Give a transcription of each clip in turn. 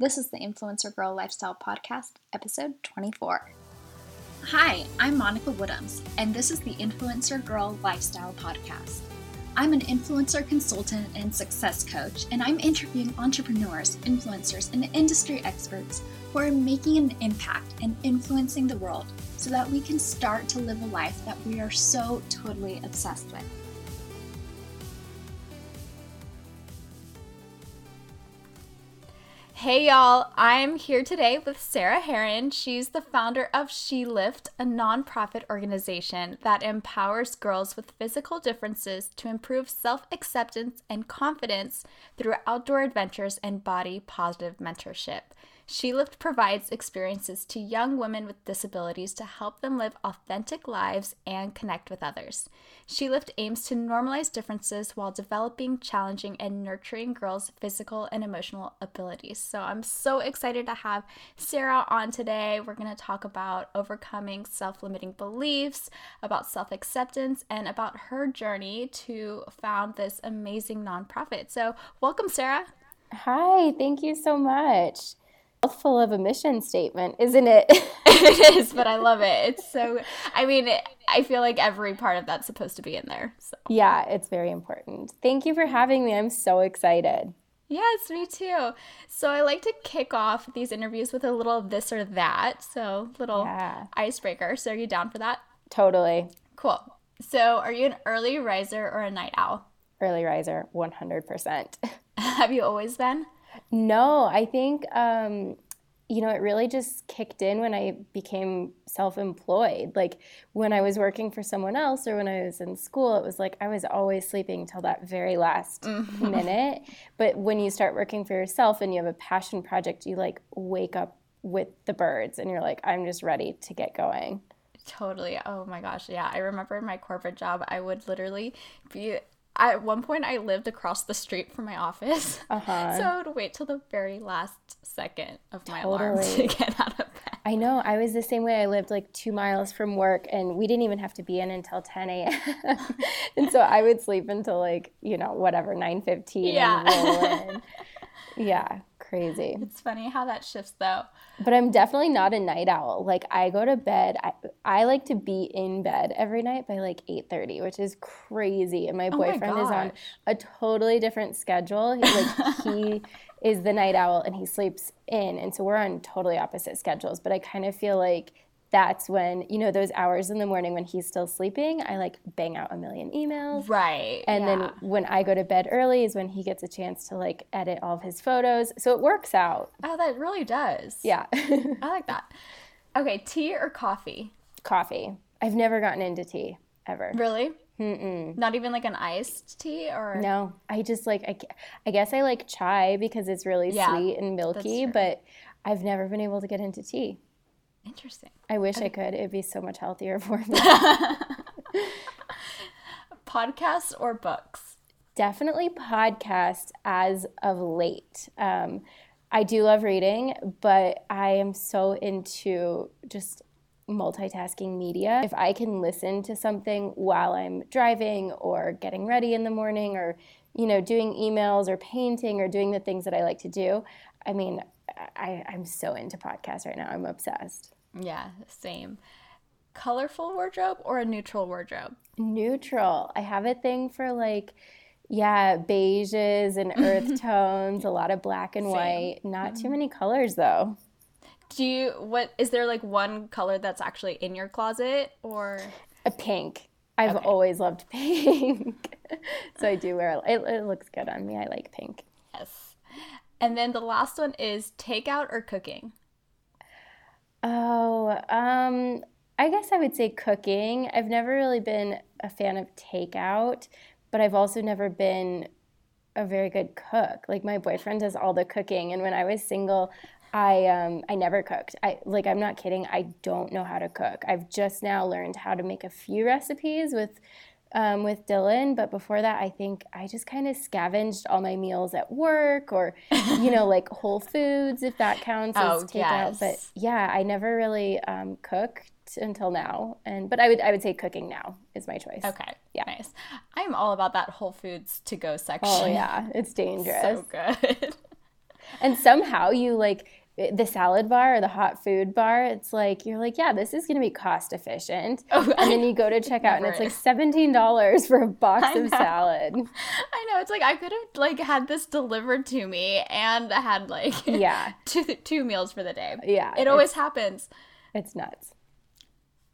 This is the Influencer Girl Lifestyle Podcast, episode 24. Hi, I'm Monica Woodhams, and this is the Influencer Girl Lifestyle Podcast. I'm an influencer consultant and success coach, and I'm interviewing entrepreneurs, influencers, and industry experts who are making an impact and influencing the world so that we can start to live a life that we are so totally obsessed with. Hey y'all, I'm here today with Sarah Herron. She's the founder of SheLift, a nonprofit organization that empowers girls with physical differences to improve self acceptance and confidence through outdoor adventures and body positive mentorship. SheLift provides experiences to young women with disabilities to help them live authentic lives and connect with others. SheLift aims to normalize differences while developing, challenging, and nurturing girls' physical and emotional abilities. So I'm so excited to have Sarah on today. We're going to talk about overcoming self limiting beliefs, about self acceptance, and about her journey to found this amazing nonprofit. So, welcome, Sarah. Hi, thank you so much mouthful of a mission statement, isn't it? it is, but I love it. It's so, I mean, I feel like every part of that's supposed to be in there. So. Yeah, it's very important. Thank you for having me. I'm so excited. Yes, me too. So I like to kick off these interviews with a little this or that. So, little yeah. icebreaker. So, are you down for that? Totally. Cool. So, are you an early riser or a night owl? Early riser, 100%. Have you always been? No, I think um, you know it really just kicked in when I became self-employed. Like when I was working for someone else or when I was in school, it was like I was always sleeping till that very last mm-hmm. minute. But when you start working for yourself and you have a passion project, you like wake up with the birds and you're like, I'm just ready to get going. Totally. Oh my gosh. Yeah. I remember my corporate job, I would literally be at one point I lived across the street from my office. Uh-huh. So I would wait till the very last second of my totally. alarm to get out of bed. I know. I was the same way. I lived like two miles from work and we didn't even have to be in until 10 a.m. and so I would sleep until like, you know, whatever, 9 15 yeah. yeah crazy. It's funny how that shifts though. But I'm definitely not a night owl. Like I go to bed, I, I like to be in bed every night by like 8:30, which is crazy. And my oh boyfriend my is on a totally different schedule. He, like he is the night owl and he sleeps in, and so we're on totally opposite schedules. But I kind of feel like that's when you know those hours in the morning when he's still sleeping i like bang out a million emails. Right and yeah. then when i go to bed early is when he gets a chance to like edit all of his photos. So it works out. Oh that really does. Yeah. I like that. Okay tea or coffee? Coffee. I've never gotten into tea ever. Really? Mm-mm. Not even like an iced tea or? No. I just like I, I guess I like chai because it's really yeah, sweet and milky, but I've never been able to get into tea. Interesting. I wish okay. I could. It'd be so much healthier for me. Podcasts or books? Definitely podcasts as of late. Um, I do love reading, but I am so into just multitasking media. If I can listen to something while I'm driving or getting ready in the morning or you know doing emails or painting or doing the things that I like to do, I mean, I, I'm so into podcasts right now. I'm obsessed. Yeah, same. Colorful wardrobe or a neutral wardrobe? Neutral. I have a thing for like, yeah, beiges and earth tones, a lot of black and same. white. Not mm-hmm. too many colors though. Do you, what, is there like one color that's actually in your closet or? A pink. I've okay. always loved pink. so I do wear it. It looks good on me. I like pink. Yes. And then the last one is takeout or cooking? Oh, um, I guess I would say cooking. I've never really been a fan of takeout, but I've also never been a very good cook. Like my boyfriend does all the cooking, and when I was single, I um, I never cooked. I like I'm not kidding. I don't know how to cook. I've just now learned how to make a few recipes with um, with Dylan, but before that, I think I just kind of scavenged all my meals at work or, you know, like Whole Foods, if that counts as oh, takeout. Yes. But yeah, I never really um, cooked until now, and but I would I would say cooking now is my choice. Okay, yeah, nice. I'm all about that Whole Foods to go section. Oh yeah, it's dangerous. so good. and somehow you like the salad bar or the hot food bar, it's like you're like, yeah, this is going to be cost efficient. Oh, and then you go to check out and it's like seventeen dollars for a box of salad. I know. It's like I could have like had this delivered to me and had like yeah two two meals for the day. Yeah, it always happens. It's nuts.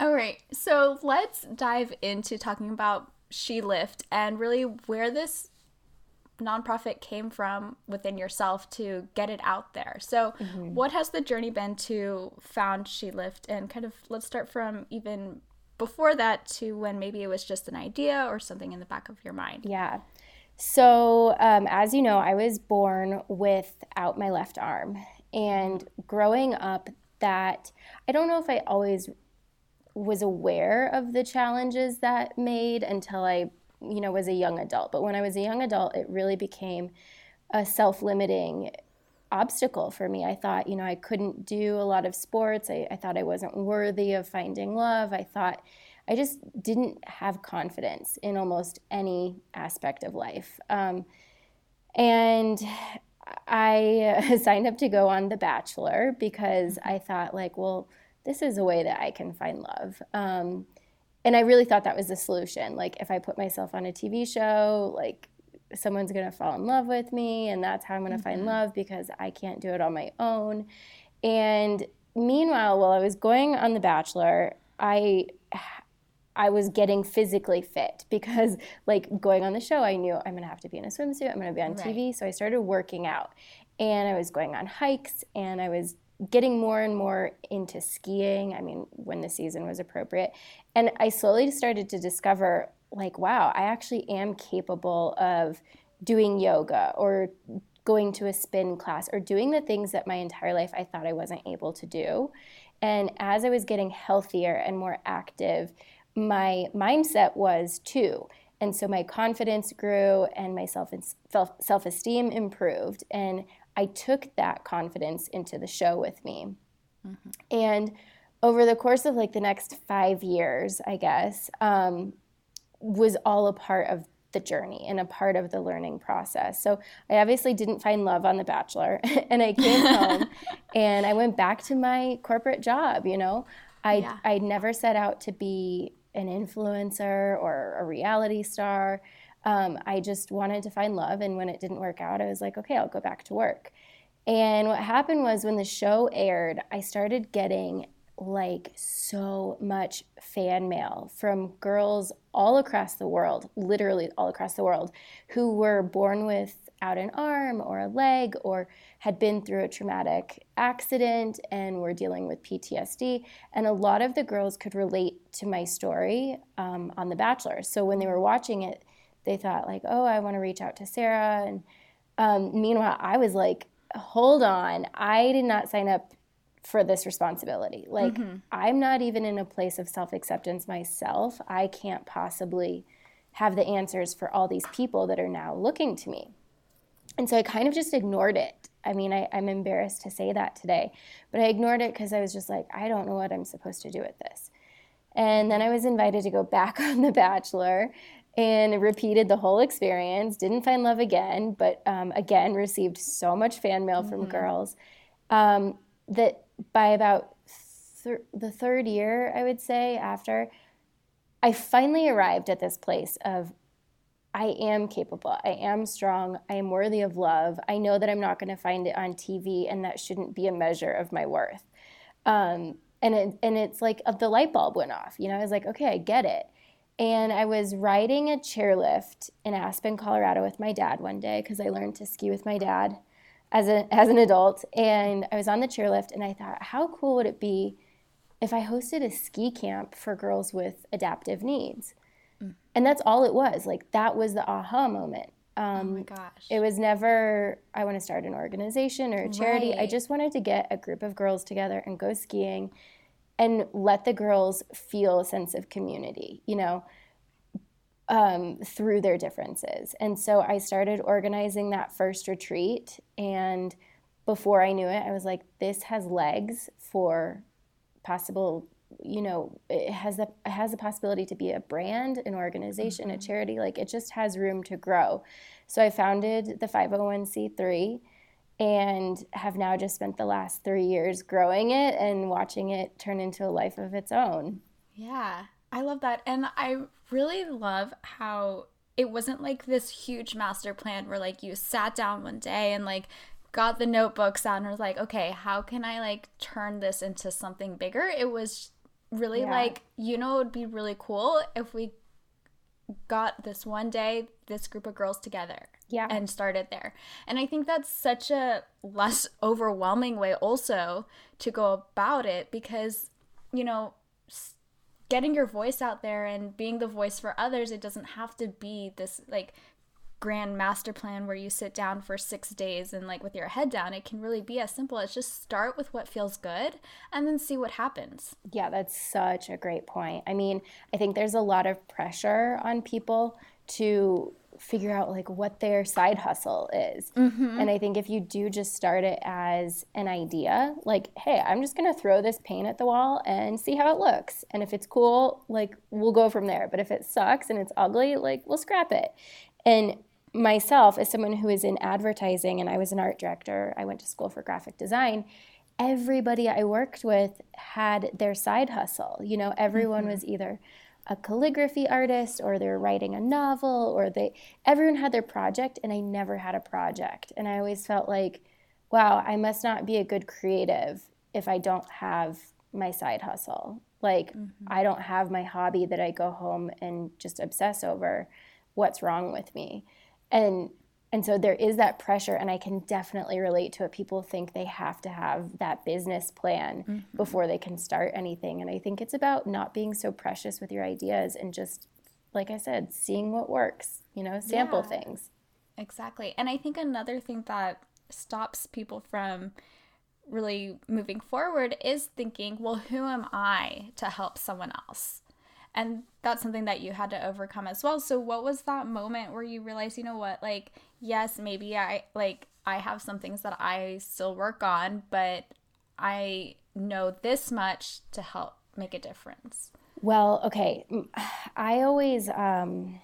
All right, so let's dive into talking about SheLift and really where this nonprofit came from within yourself to get it out there. So, mm-hmm. what has the journey been to found SheLift? And kind of let's start from even before that to when maybe it was just an idea or something in the back of your mind. Yeah. So, um, as you know, I was born without my left arm. And growing up, that I don't know if I always was aware of the challenges that made until I you know, was a young adult. But when I was a young adult, it really became a self limiting obstacle for me. I thought, you know, I couldn't do a lot of sports. I, I, thought I wasn't worthy of finding love. I thought I just didn't have confidence in almost any aspect of life. Um, and I signed up to go on The Bachelor because I thought, like, well, this is a way that I can find love. Um, and I really thought that was the solution. Like if I put myself on a TV show, like someone's going to fall in love with me and that's how I'm going to mm-hmm. find love because I can't do it on my own. And meanwhile, while I was going on The Bachelor, I I was getting physically fit because like going on the show, I knew I'm going to have to be in a swimsuit, I'm going to be on right. TV, so I started working out. And I was going on hikes and I was getting more and more into skiing. I mean, when the season was appropriate. And I slowly started to discover, like, wow, I actually am capable of doing yoga or going to a spin class or doing the things that my entire life I thought I wasn't able to do. And as I was getting healthier and more active, my mindset was too. And so my confidence grew and my self self esteem improved. And I took that confidence into the show with me. Mm-hmm. And over the course of like the next five years, I guess, um, was all a part of the journey and a part of the learning process. So I obviously didn't find love on The Bachelor, and I came home and I went back to my corporate job. You know, I yeah. I never set out to be an influencer or a reality star um, I just wanted to find love. And when it didn't work out, I was like, okay, I'll go back to work. And what happened was when the show aired, I started getting like so much fan mail from girls all across the world, literally all across the world, who were born without an arm or a leg or had been through a traumatic accident and were dealing with PTSD. And a lot of the girls could relate to my story um, on The Bachelor. So when they were watching it, they thought like, oh, I want to reach out to Sarah. And um, meanwhile, I was like, hold on, I did not sign up for this responsibility. Like, mm-hmm. I'm not even in a place of self acceptance myself. I can't possibly have the answers for all these people that are now looking to me. And so I kind of just ignored it. I mean, I, am embarrassed to say that today, but I ignored it because I was just like, I don't know what I'm supposed to do with this. And then I was invited to go back on The Bachelor and repeated the whole experience. Didn't find love again, but um, again received so much fan mail from mm-hmm. girls um, that by about th- the third year, I would say after, I finally arrived at this place of I am capable. I am strong. I am worthy of love. I know that I'm not going to find it on TV, and that shouldn't be a measure of my worth. Um, and it, and it's like uh, the light bulb went off. You know, I was like, okay, I get it. And I was riding a chairlift in Aspen, Colorado with my dad one day because I learned to ski with my dad as, a, as an adult. And I was on the chairlift and I thought, how cool would it be if I hosted a ski camp for girls with adaptive needs? Mm. And that's all it was. Like, that was the aha moment. Um, oh my gosh. It was never, I want to start an organization or a charity. Right. I just wanted to get a group of girls together and go skiing and let the girls feel a sense of community, you know, um, through their differences. And so I started organizing that first retreat. And before I knew it, I was like, this has legs for possible you know it has the it has the possibility to be a brand an organization mm-hmm. a charity like it just has room to grow so i founded the 501c3 and have now just spent the last three years growing it and watching it turn into a life of its own. Yeah, I love that. And I really love how it wasn't like this huge master plan where like you sat down one day and like got the notebooks out and was like, okay, how can I like turn this into something bigger? It was really yeah. like, you know, it would be really cool if we got this one day, this group of girls together. Yeah. And started there. And I think that's such a less overwhelming way also to go about it because, you know, getting your voice out there and being the voice for others, it doesn't have to be this like grand master plan where you sit down for six days and like with your head down. It can really be as simple as just start with what feels good and then see what happens. Yeah, that's such a great point. I mean, I think there's a lot of pressure on people to figure out like what their side hustle is. Mm-hmm. And I think if you do just start it as an idea, like, hey, I'm just going to throw this paint at the wall and see how it looks. And if it's cool, like we'll go from there. But if it sucks and it's ugly, like we'll scrap it. And myself as someone who is in advertising and I was an art director, I went to school for graphic design. Everybody I worked with had their side hustle. You know, everyone mm-hmm. was either a calligraphy artist or they're writing a novel or they everyone had their project and I never had a project. And I always felt like, wow, I must not be a good creative if I don't have my side hustle. Like mm-hmm. I don't have my hobby that I go home and just obsess over what's wrong with me. And and so there is that pressure, and I can definitely relate to it. People think they have to have that business plan mm-hmm. before they can start anything. And I think it's about not being so precious with your ideas and just, like I said, seeing what works, you know, sample yeah, things. Exactly. And I think another thing that stops people from really moving forward is thinking, well, who am I to help someone else? And that's something that you had to overcome as well. So what was that moment where you realized you know what like yes maybe i like i have some things that i still work on but i know this much to help make a difference? Well okay. I always um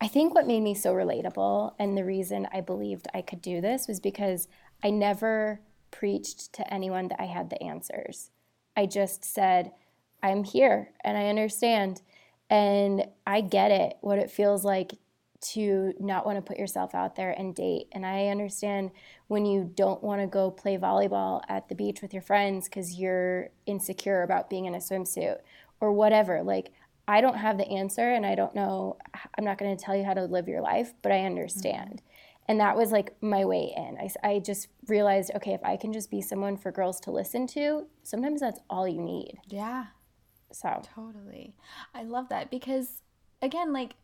i think what made me so relatable and the reason i believed i could do this was because i never preached to anyone that i had the answers. I just said I'm here and I understand. And I get it, what it feels like to not want to put yourself out there and date. And I understand when you don't want to go play volleyball at the beach with your friends because you're insecure about being in a swimsuit or whatever. Like, I don't have the answer and I don't know, I'm not going to tell you how to live your life, but I understand. Mm-hmm. And that was like my way in. I, I just realized, okay, if I can just be someone for girls to listen to, sometimes that's all you need. Yeah. So totally. I love that because again, like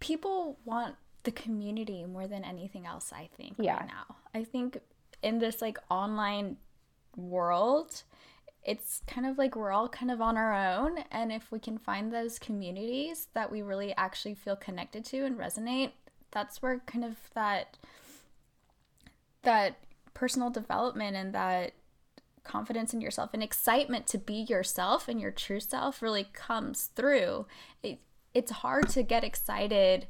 people want the community more than anything else, I think, yeah. right now. I think in this like online world, it's kind of like we're all kind of on our own. And if we can find those communities that we really actually feel connected to and resonate, that's where kind of that that personal development and that confidence in yourself and excitement to be yourself and your true self really comes through. It, it's hard to get excited,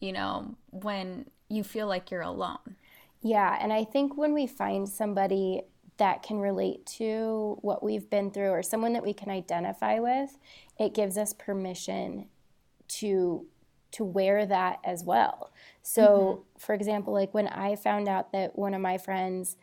you know, when you feel like you're alone. Yeah, and I think when we find somebody that can relate to what we've been through or someone that we can identify with, it gives us permission to to wear that as well. So, mm-hmm. for example, like when I found out that one of my friends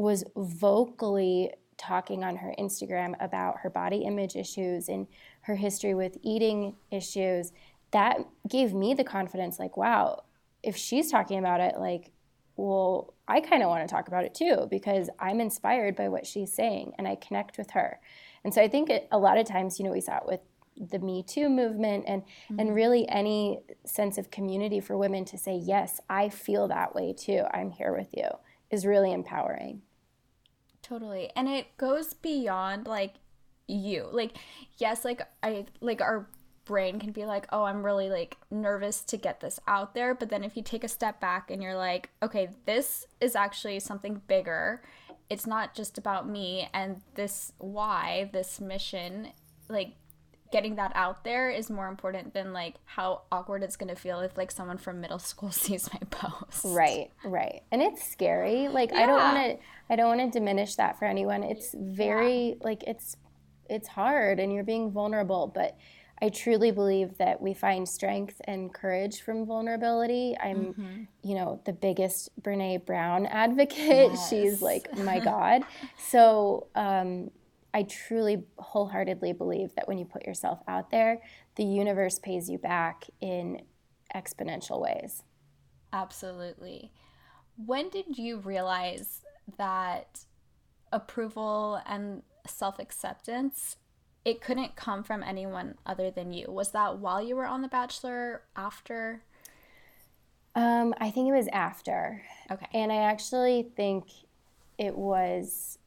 was vocally talking on her Instagram about her body image issues and her history with eating issues, that gave me the confidence like, wow, if she's talking about it, like, well, I kind of want to talk about it too because I'm inspired by what she's saying and I connect with her. And so I think it, a lot of times, you know, we saw it with the Me Too movement and mm-hmm. and really any sense of community for women to say, yes, I feel that way too. I'm here with you is really empowering. Totally. And it goes beyond like you. Like yes, like I like our brain can be like, "Oh, I'm really like nervous to get this out there." But then if you take a step back and you're like, "Okay, this is actually something bigger. It's not just about me and this why, this mission, like getting that out there is more important than like how awkward it's going to feel if like someone from middle school sees my post. Right, right. And it's scary. Like yeah. I don't want to I don't want to diminish that for anyone. It's very yeah. like it's it's hard and you're being vulnerable, but I truly believe that we find strength and courage from vulnerability. I'm, mm-hmm. you know, the biggest Brene Brown advocate. Yes. She's like my God. so um, I truly wholeheartedly believe that when you put yourself out there, the universe pays you back in exponential ways. Absolutely. When did you realize that approval and self acceptance it couldn't come from anyone other than you. Was that while you were on The Bachelor? After? Um, I think it was after. Okay. And I actually think it was.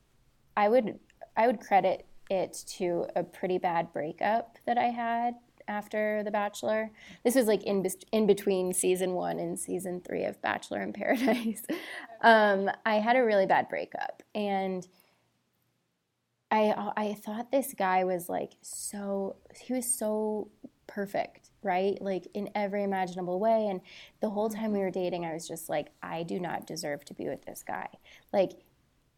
I would I would credit it to a pretty bad breakup that I had after The Bachelor. This was like in in between season one and season three of Bachelor in Paradise. um, I had a really bad breakup, and I I thought this guy was like so he was so perfect, right? Like in every imaginable way. And the whole time we were dating, I was just like, I do not deserve to be with this guy. Like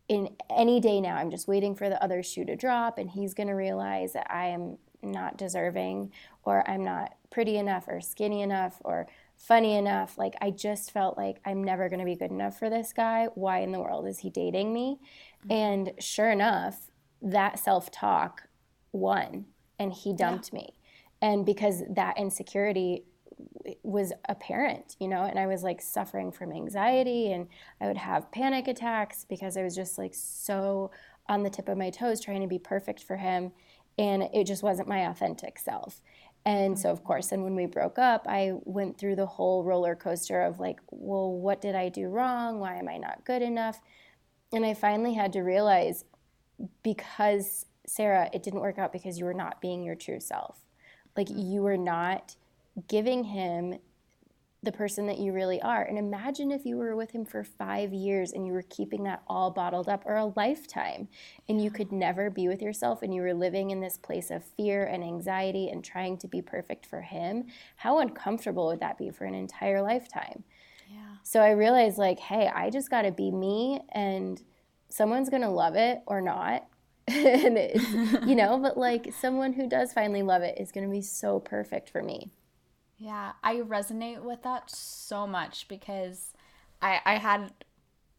in any day now, I'm just waiting for the other shoe to drop, and he's gonna realize that I am not deserving, or I'm not pretty enough, or skinny enough, or funny enough. Like I just felt like I'm never gonna be good enough for this guy. Why in the world is he dating me? Mm-hmm. And sure enough, that self talk won and he dumped yeah. me. And because that insecurity was apparent, you know, and I was like suffering from anxiety and I would have panic attacks because I was just like so on the tip of my toes trying to be perfect for him. And it just wasn't my authentic self. And so, of course, and when we broke up, I went through the whole roller coaster of like, well, what did I do wrong? Why am I not good enough? And I finally had to realize because Sarah, it didn't work out because you were not being your true self. Like mm-hmm. you were not giving him the person that you really are. And imagine if you were with him for five years and you were keeping that all bottled up or a lifetime and you could never be with yourself and you were living in this place of fear and anxiety and trying to be perfect for him. How uncomfortable would that be for an entire lifetime? Yeah. So I realized, like, hey, I just got to be me and someone's going to love it or not. and you know, but like someone who does finally love it is going to be so perfect for me. Yeah, I resonate with that so much because I I had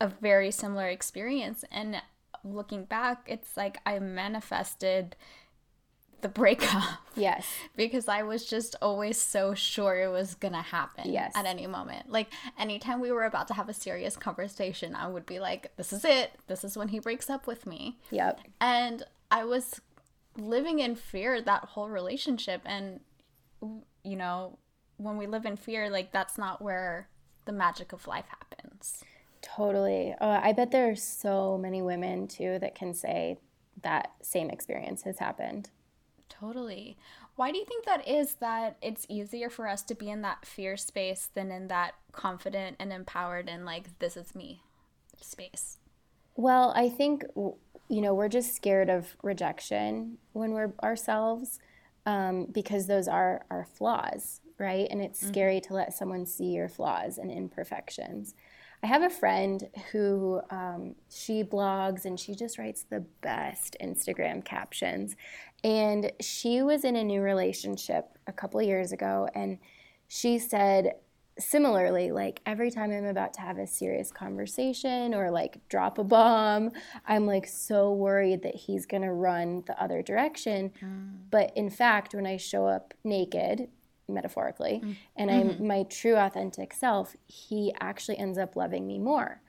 a very similar experience and looking back, it's like I manifested the breakup. Yes. because I was just always so sure it was going to happen yes. at any moment. Like anytime we were about to have a serious conversation, I would be like, this is it. This is when he breaks up with me. Yep. And I was living in fear that whole relationship and you know, when we live in fear, like that's not where the magic of life happens. Totally. Uh, I bet there are so many women too that can say that same experience has happened. Totally. Why do you think that is that it's easier for us to be in that fear space than in that confident and empowered and like, this is me space? Well, I think, you know, we're just scared of rejection when we're ourselves um, because those are our flaws, right? And it's mm-hmm. scary to let someone see your flaws and imperfections. I have a friend who um, she blogs and she just writes the best Instagram captions. And she was in a new relationship a couple years ago, and she said, similarly, like every time I'm about to have a serious conversation or like drop a bomb, I'm like so worried that he's gonna run the other direction. Mm. But in fact, when I show up naked, metaphorically, mm. and I'm mm-hmm. my true authentic self, he actually ends up loving me more.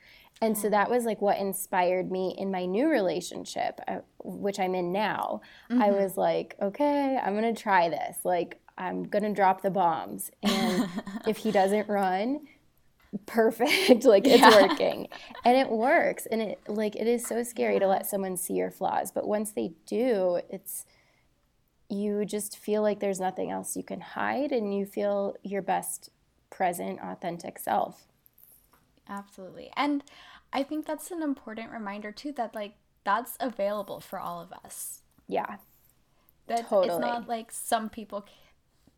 And so that was like what inspired me in my new relationship, uh, which I'm in now. Mm-hmm. I was like, okay, I'm going to try this. Like, I'm going to drop the bombs. And if he doesn't run, perfect. like, it's yeah. working. And it works. And it, like, it is so scary yeah. to let someone see your flaws. But once they do, it's, you just feel like there's nothing else you can hide and you feel your best present authentic self absolutely and i think that's an important reminder too that like that's available for all of us yeah That totally. It's not like some people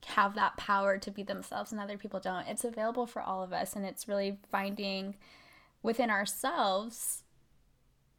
have that power to be themselves and other people don't. It's available for all of us. And it's really finding within ourselves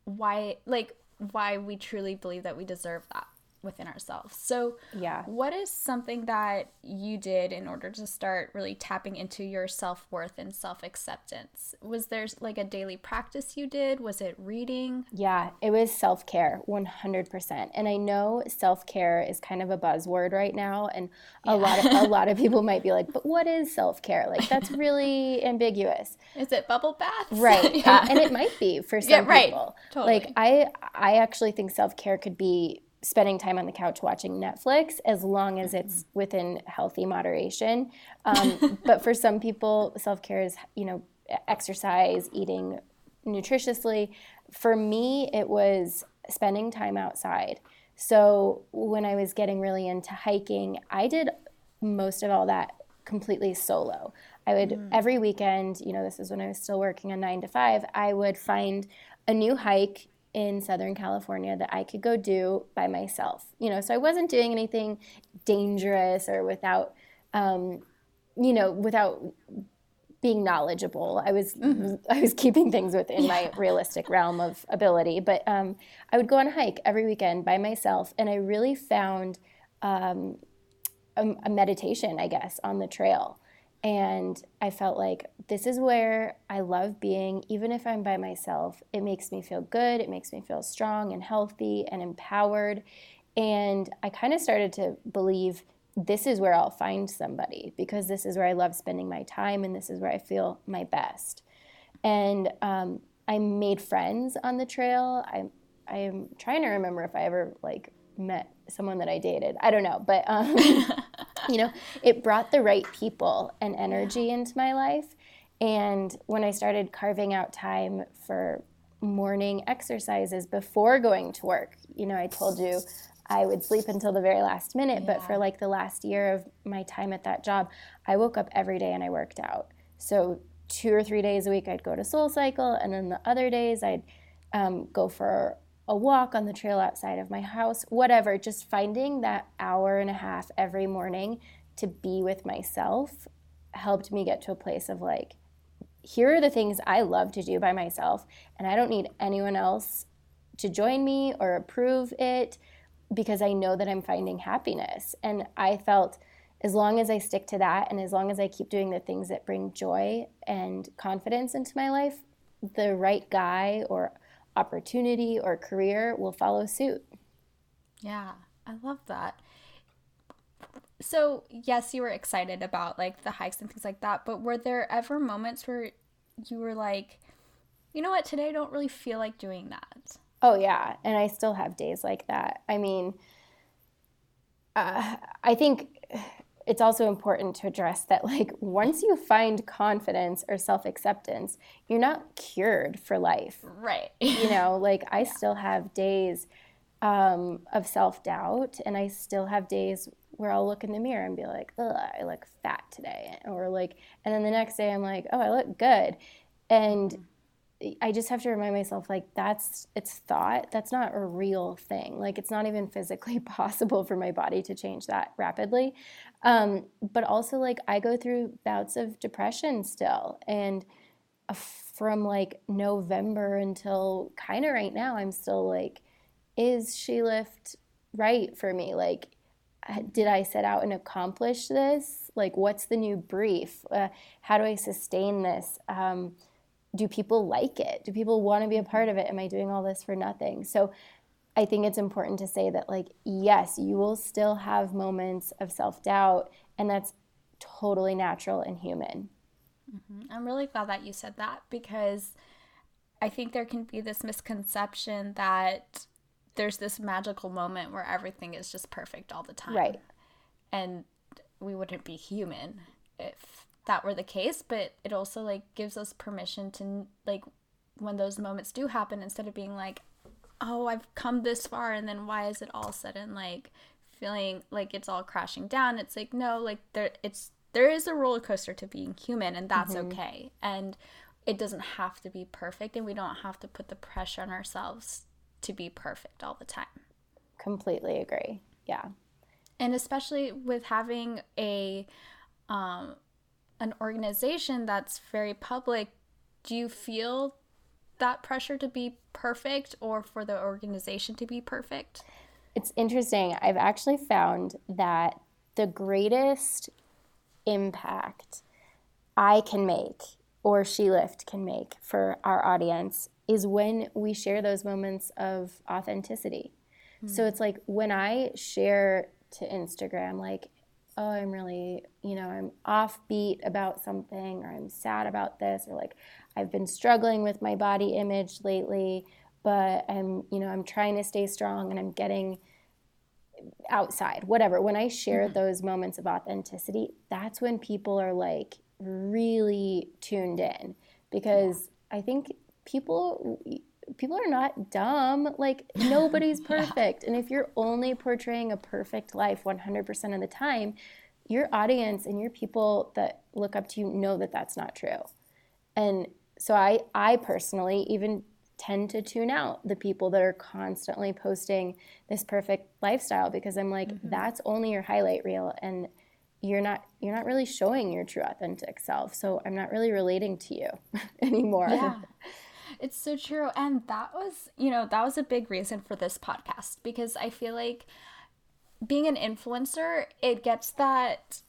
why, like, why we truly believe that we deserve that within ourselves. So, yeah. What is something that you did in order to start really tapping into your self-worth and self-acceptance? Was there like a daily practice you did? Was it reading? Yeah, it was self-care 100%. And I know self-care is kind of a buzzword right now and a yeah. lot of a lot of people might be like, "But what is self-care?" Like that's really ambiguous. Is it bubble baths? Right. yeah. and, and, it might be for some yeah, right. people. Totally. Like I I actually think self-care could be spending time on the couch watching Netflix as long as it's mm-hmm. within healthy moderation. Um, but for some people, self care is, you know, exercise, eating nutritiously. For me, it was spending time outside. So when I was getting really into hiking, I did most of all that completely solo. I would mm. every weekend, you know, this is when I was still working on nine to five, I would find a new hike in Southern California that I could go do by myself. You know, so I wasn't doing anything dangerous or without, um, you know, without being knowledgeable. I was mm-hmm. I was keeping things within yeah. my realistic realm of ability. But um, I would go on a hike every weekend by myself, and I really found um, a, a meditation, I guess, on the trail. And I felt like this is where I love being, even if I'm by myself. It makes me feel good, it makes me feel strong and healthy and empowered. And I kind of started to believe this is where I'll find somebody because this is where I love spending my time and this is where I feel my best. And um, I made friends on the trail. I, I'm trying to remember if I ever like met someone that I dated. I don't know, but um, you know, it brought the right people and energy yeah. into my life. And when I started carving out time for morning exercises before going to work, you know, I told you I would sleep until the very last minute, yeah. but for like the last year of my time at that job, I woke up every day and I worked out. So two or three days a week, I'd go to Soul Cycle, and then the other days, I'd um, go for a walk on the trail outside of my house, whatever, just finding that hour and a half every morning to be with myself helped me get to a place of like, here are the things I love to do by myself, and I don't need anyone else to join me or approve it because I know that I'm finding happiness. And I felt as long as I stick to that and as long as I keep doing the things that bring joy and confidence into my life, the right guy or opportunity or career will follow suit. Yeah, I love that. So, yes, you were excited about like the hikes and things like that, but were there ever moments where you were like, you know what, today I don't really feel like doing that? Oh, yeah. And I still have days like that. I mean, uh, I think it's also important to address that like once you find confidence or self-acceptance you're not cured for life right you know like i yeah. still have days um, of self-doubt and i still have days where i'll look in the mirror and be like Ugh, i look fat today or like and then the next day i'm like oh i look good and mm-hmm. I just have to remind myself like that's it's thought that's not a real thing like it's not even physically possible for my body to change that rapidly um, but also like I go through bouts of depression still and uh, from like November until kind of right now I'm still like is SheLift right for me like did I set out and accomplish this like what's the new brief uh, how do I sustain this um, do people like it? Do people want to be a part of it? Am I doing all this for nothing? So I think it's important to say that, like, yes, you will still have moments of self doubt, and that's totally natural and human. Mm-hmm. I'm really glad that you said that because I think there can be this misconception that there's this magical moment where everything is just perfect all the time. Right. And we wouldn't be human if that were the case, but it also like gives us permission to like when those moments do happen instead of being like, "Oh, I've come this far and then why is it all sudden like feeling like it's all crashing down?" It's like, "No, like there it's there is a roller coaster to being human and that's mm-hmm. okay." And it doesn't have to be perfect and we don't have to put the pressure on ourselves to be perfect all the time. Completely agree. yeah. And especially with having a um, an organization that's very public, do you feel that pressure to be perfect or for the organization to be perfect? It's interesting. I've actually found that the greatest impact I can make or SheLift can make for our audience is when we share those moments of authenticity. Mm-hmm. So it's like when I share to Instagram, like, oh, I'm really, you know, I'm offbeat about something, or I'm sad about this, or like, I've been struggling with my body image lately, but I'm, you know, I'm trying to stay strong and I'm getting outside, whatever. When I share mm-hmm. those moments of authenticity, that's when people are like really tuned in because yeah. I think people people are not dumb. Like nobody's perfect. yeah. And if you're only portraying a perfect life 100% of the time, your audience and your people that look up to you know that that's not true. And so I I personally even tend to tune out the people that are constantly posting this perfect lifestyle because I'm like mm-hmm. that's only your highlight reel and you're not you're not really showing your true authentic self. So I'm not really relating to you anymore. Yeah. It's so true. And that was, you know, that was a big reason for this podcast because I feel like being an influencer, it gets that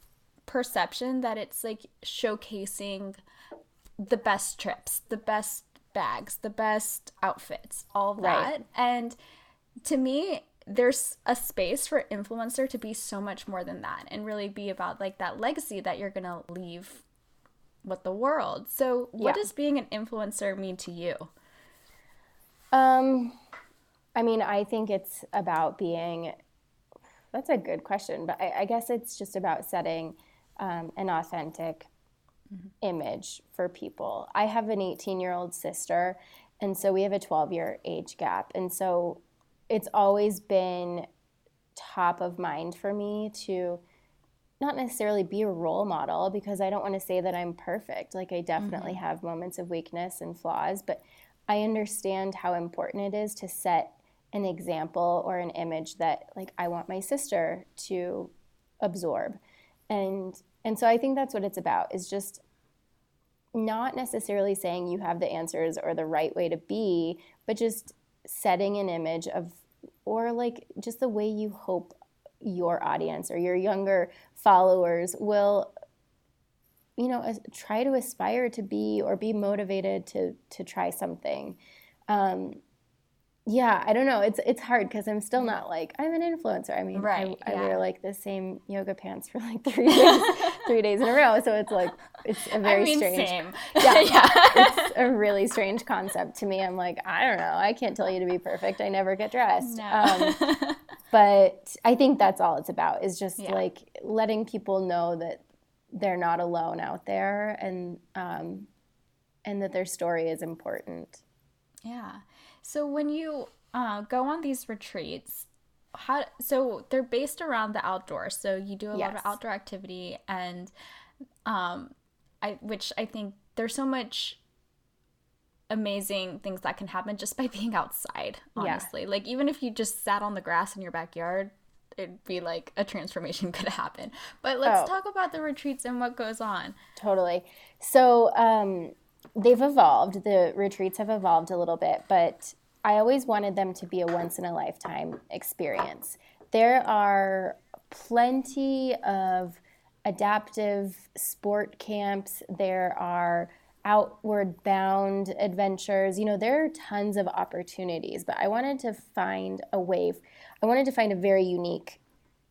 perception that it's like showcasing the best trips, the best bags, the best outfits, all that. Right. And to me, there's a space for influencer to be so much more than that and really be about like that legacy that you're going to leave with the world. So, what yeah. does being an influencer mean to you? Um, I mean, I think it's about being. That's a good question, but I, I guess it's just about setting um, an authentic mm-hmm. image for people. I have an 18 year old sister, and so we have a 12 year age gap. And so it's always been top of mind for me to not necessarily be a role model because I don't want to say that I'm perfect. Like, I definitely mm-hmm. have moments of weakness and flaws, but I understand how important it is to set an example or an image that, like, I want my sister to absorb. And and so I think that's what it's about is just not necessarily saying you have the answers or the right way to be, but just setting an image of or like just the way you hope your audience or your younger followers will you know try to aspire to be or be motivated to to try something. Um, yeah i don't know it's it's hard because i'm still not like i'm an influencer i mean right, I, I wear like the same yoga pants for like three days three days in a row so it's like it's a very I mean, strange same. yeah, yeah. it's a really strange concept to me i'm like i don't know i can't tell you to be perfect i never get dressed no. um, but i think that's all it's about is just yeah. like letting people know that they're not alone out there and um, and that their story is important yeah so when you uh, go on these retreats, how so they're based around the outdoors. So you do a yes. lot of outdoor activity, and um, I which I think there's so much amazing things that can happen just by being outside. Honestly, yeah. like even if you just sat on the grass in your backyard, it'd be like a transformation could happen. But let's oh. talk about the retreats and what goes on. Totally. So um, they've evolved. The retreats have evolved a little bit, but I always wanted them to be a once in a lifetime experience. There are plenty of adaptive sport camps. There are outward bound adventures. You know, there are tons of opportunities, but I wanted to find a way, I wanted to find a very unique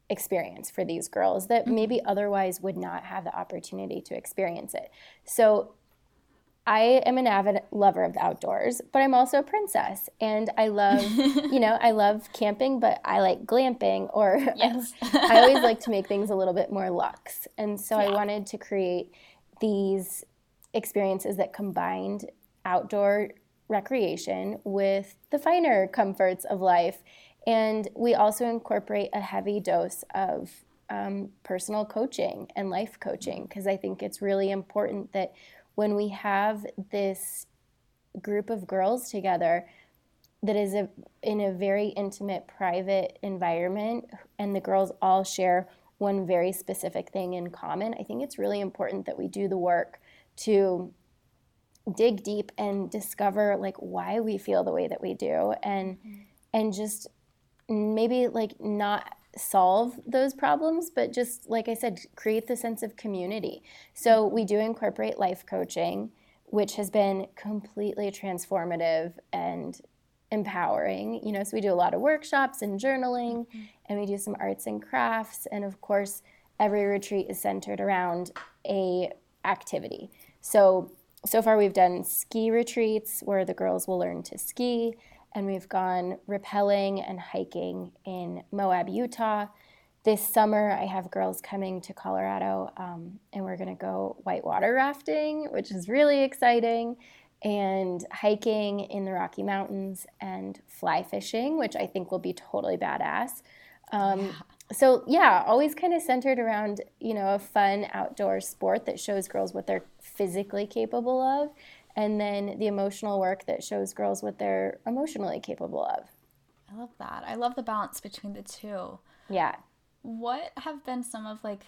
experience for these girls that mm-hmm. maybe otherwise would not have the opportunity to experience it. So I am an avid lover of the outdoors, but I'm also a princess and I love, you know, I love camping, but I like glamping or yes. I, I, always like to make things a little bit more luxe. And so yeah. I wanted to create these experiences that combined outdoor recreation with the finer comforts of life. And we also incorporate a heavy dose of um, personal coaching and life coaching because I think it's really important that when we have this group of girls together, that is a, in a very intimate, private environment, and the girls all share one very specific thing in common, I think it's really important that we do the work to dig deep and discover like why we feel the way that we do and mm-hmm. and just maybe like not solve those problems but just like i said create the sense of community. So we do incorporate life coaching which has been completely transformative and empowering. You know so we do a lot of workshops and journaling mm-hmm. and we do some arts and crafts and of course every retreat is centered around a activity. So so far we've done ski retreats where the girls will learn to ski and we've gone rappelling and hiking in moab utah. This summer i have girls coming to colorado um, and we're going to go whitewater rafting which is really exciting and hiking in the rocky mountains and fly fishing which i think will be totally badass. Um, yeah. so yeah, always kind of centered around you know a fun outdoor sport that shows girls what they're physically capable of, and then the emotional work that shows girls what they're emotionally capable of. I love that. I love the balance between the two. Yeah. What have been some of like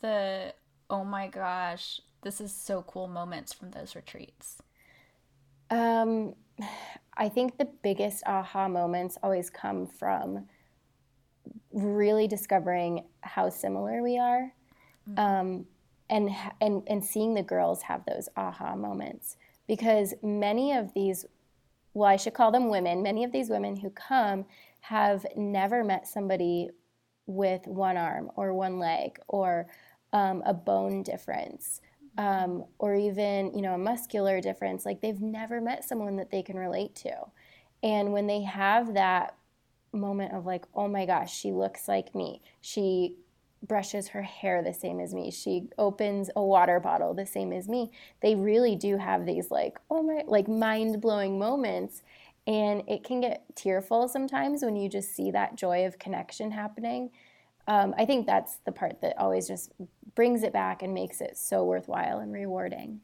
the oh my gosh, this is so cool moments from those retreats? Um, I think the biggest aha moments always come from really discovering how similar we are mm-hmm. um, and, and, and seeing the girls have those aha moments. Because many of these, well, I should call them women, many of these women who come have never met somebody with one arm or one leg or um, a bone difference. Um, or even you know a muscular difference like they've never met someone that they can relate to and when they have that moment of like, oh my gosh, she looks like me. She brushes her hair the same as me. She opens a water bottle the same as me. They really do have these like, oh my, like mind blowing moments. And it can get tearful sometimes when you just see that joy of connection happening. Um, I think that's the part that always just brings it back and makes it so worthwhile and rewarding.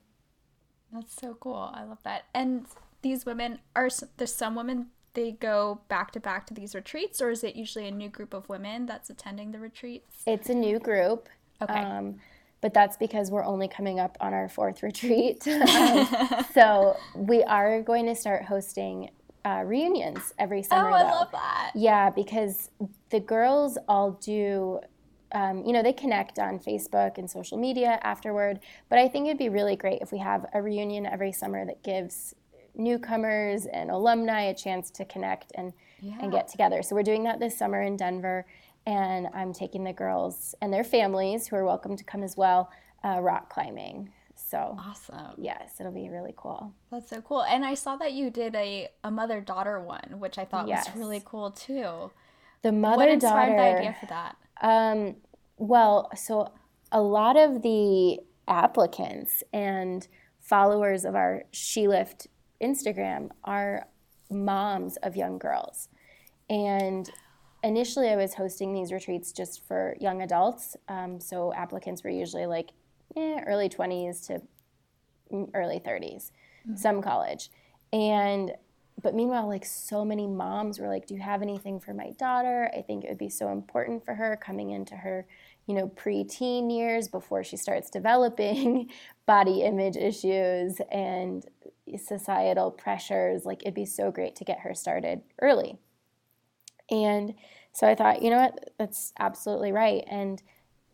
That's so cool. I love that. And these women are there's some women they go back to back to these retreats, or is it usually a new group of women that's attending the retreats? It's a new group. Okay. Um, but that's because we're only coming up on our fourth retreat. um, so we are going to start hosting uh, reunions every summer. Oh, I though. love that. Yeah, because the girls all do. Um, you know, they connect on Facebook and social media afterward. But I think it'd be really great if we have a reunion every summer that gives newcomers and alumni a chance to connect and, yeah. and get together. So we're doing that this summer in Denver, and I'm taking the girls and their families, who are welcome to come as well, uh, rock climbing. So awesome. Yes, it'll be really cool. That's so cool. And I saw that you did a, a mother daughter one, which I thought yes. was really cool too. The mother what inspired daughter, the idea for that? Um, well, so a lot of the applicants and followers of our SheLift Instagram are moms of young girls. And initially, I was hosting these retreats just for young adults. Um, so applicants were usually like eh, early 20s to early 30s, mm-hmm. some college. And but meanwhile, like so many moms were like, "Do you have anything for my daughter? I think it would be so important for her coming into her, you know, preteen years before she starts developing body image issues and societal pressures. Like, it'd be so great to get her started early. And so I thought, you know what, that's absolutely right. And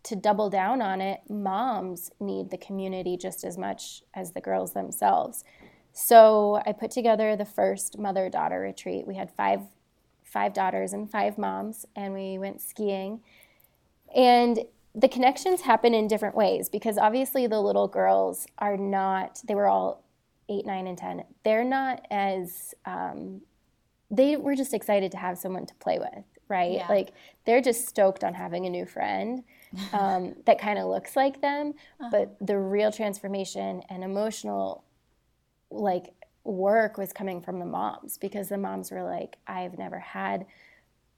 to double down on it, moms need the community just as much as the girls themselves. So I put together the first mother daughter retreat. We had five five daughters and five moms and we went skiing. And the connections happen in different ways because obviously the little girls are not they were all eight, nine, and 10, they're not as, um, they were just excited to have someone to play with, right? Yeah. Like they're just stoked on having a new friend um, that kind of looks like them. Uh-huh. But the real transformation and emotional, like, work was coming from the moms because the moms were like, I've never had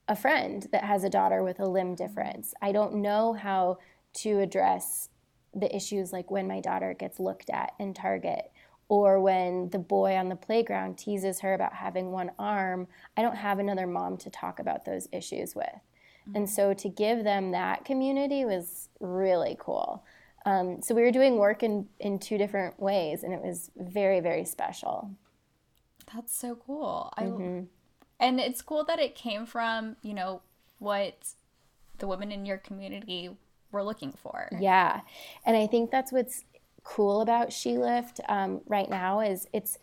a friend that has a daughter with a limb difference. I don't know how to address the issues like when my daughter gets looked at in Target or when the boy on the playground teases her about having one arm, I don't have another mom to talk about those issues with. Mm-hmm. And so to give them that community was really cool. Um, so we were doing work in, in two different ways, and it was very, very special. That's so cool. Mm-hmm. I, and it's cool that it came from, you know, what the women in your community were looking for. Yeah. And I think that's what's cool about SheLift um, right now is it's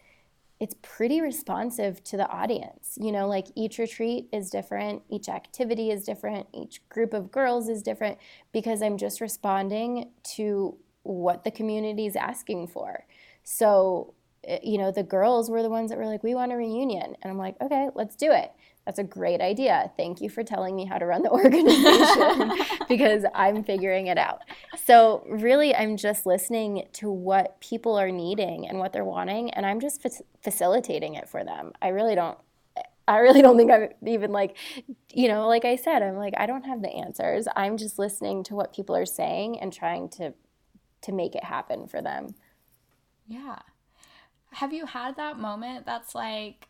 it's pretty responsive to the audience. You know, like each retreat is different, each activity is different, each group of girls is different because I'm just responding to what the community is asking for. So, eh, you know, the girls were the ones that were like, we want a reunion. And I'm like, okay, let's do it that's a great idea. Thank you for telling me how to run the organization because I'm figuring it out. So, really, I'm just listening to what people are needing and what they're wanting, and I'm just fa- facilitating it for them. I really don't. I really don't think I'm even like, you know, like I said, I'm like, I don't have the answers. I'm just listening to what people are saying and trying to to make it happen for them. Yeah. Have you had that moment that's like,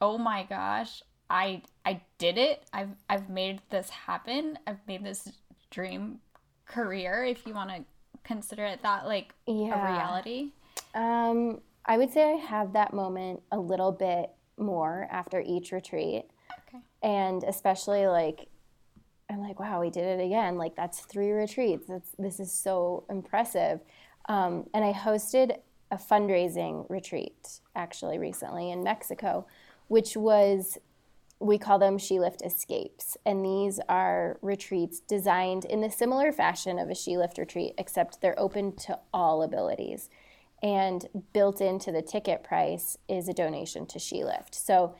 oh my gosh, I I did it. I've I've made this happen. I've made this dream career if you want to consider it that like yeah. a reality. Um I would say I have that moment a little bit more after each retreat. Okay. And especially like I'm like, wow, we did it again. Like that's three retreats. That's this is so impressive. Um, and I hosted a fundraising retreat actually recently in Mexico, which was we call them SheLift Escapes. And these are retreats designed in the similar fashion of a SheLift retreat, except they're open to all abilities. And built into the ticket price is a donation to SheLift. So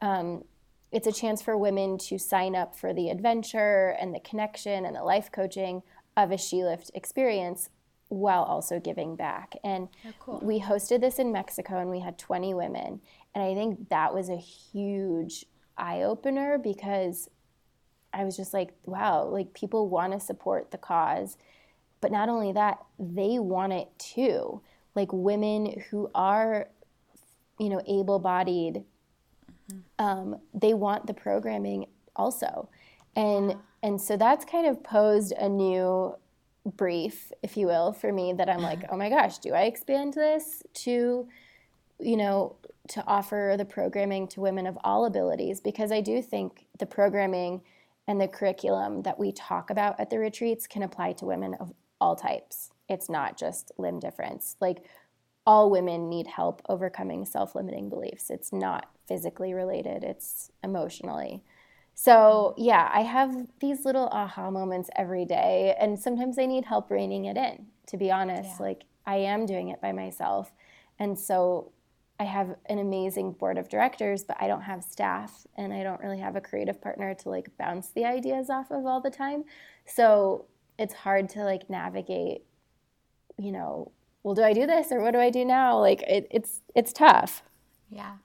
um, it's a chance for women to sign up for the adventure and the connection and the life coaching of a SheLift experience while also giving back. And oh, cool. we hosted this in Mexico and we had 20 women. And I think that was a huge eye opener because I was just like, wow, like people want to support the cause. But not only that, they want it too. Like women who are, you know, able bodied, mm-hmm. um, they want the programming also. And, and so that's kind of posed a new brief, if you will, for me that I'm like, oh my gosh, do I expand this to, you know, to offer the programming to women of all abilities because I do think the programming and the curriculum that we talk about at the retreats can apply to women of all types. It's not just limb difference. Like all women need help overcoming self limiting beliefs. It's not physically related, it's emotionally. So, yeah, I have these little aha moments every day, and sometimes I need help reining it in, to be honest. Yeah. Like, I am doing it by myself. And so, I have an amazing board of directors, but I don't have staff and I don't really have a creative partner to like bounce the ideas off of all the time. So it's hard to like navigate, you know, well, do I do this or what do I do now? Like it, it's it's tough. Yeah.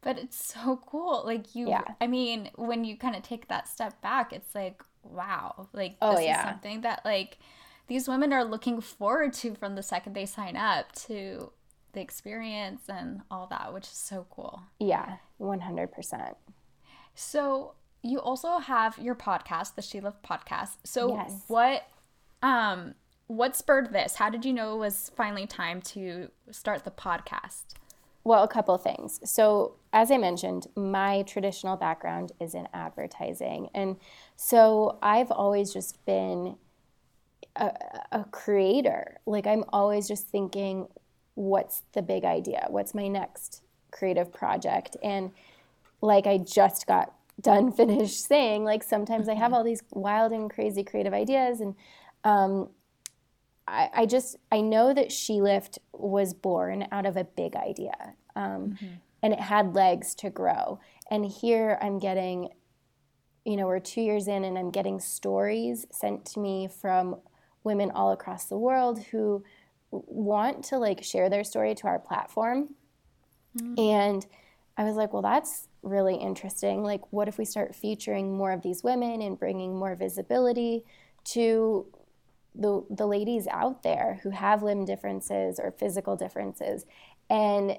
But it's so cool. Like you yeah. I mean, when you kind of take that step back, it's like, wow. Like oh, this yeah. is something that like these women are looking forward to from the second they sign up to the experience and all that, which is so cool. Yeah, 100%. So, you also have your podcast, the SheLift podcast. So, yes. what um what spurred this? How did you know it was finally time to start the podcast? Well, a couple things. So, as I mentioned, my traditional background is in advertising. And so I've always just been a, a, creator. Like, I'm always just thinking, what's the big idea? What's my next creative project? And like I just got done finished saying, like sometimes I have mm-hmm. all these wild and crazy creative ideas. And um, I, I, just, I know that SheLift was born out of a big idea. Um, mm-hmm. And it had legs to grow. And here I'm getting, you know, we're two years in and I'm getting stories sent to me from women all across the world who want to like share their story to our platform. Mm-hmm. And I was like, well, that's really interesting. Like, what if we start featuring more of these women and bringing more visibility to the, the ladies out there who have limb differences or physical differences And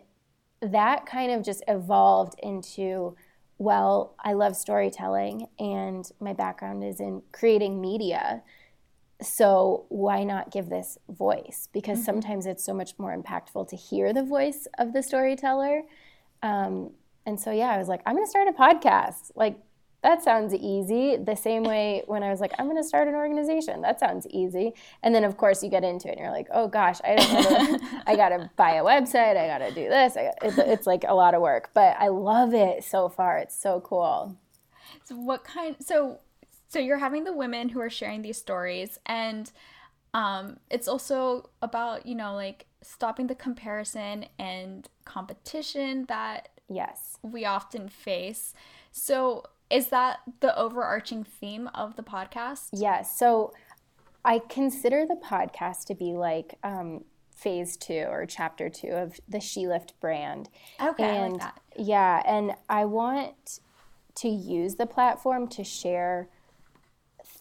that kind of just evolved into well, I love storytelling and my background is in creating media. So why not give this voice? Because mm-hmm. sometimes it's so much more impactful to hear the voice of the storyteller. Um, and so, yeah, I was like, I'm going to start a podcast. Like, that sounds easy. The same way when I was like, I'm going to start an organization. That sounds easy. And then, of course, you get into it and you're like, oh gosh, I don't know. I got to buy a website. I got to do this. Got, it's, it's like a lot of work, but I love it so far. It's so cool. So, what kind? So, so you're having the women who are sharing these stories, and um, it's also about, you know, like stopping the comparison and competition that yes we often face. So, is that the overarching theme of the podcast? Yes. So I consider the podcast to be like um, phase two or chapter two of the SheLift brand. Okay. And like yeah, and I want to use the platform to share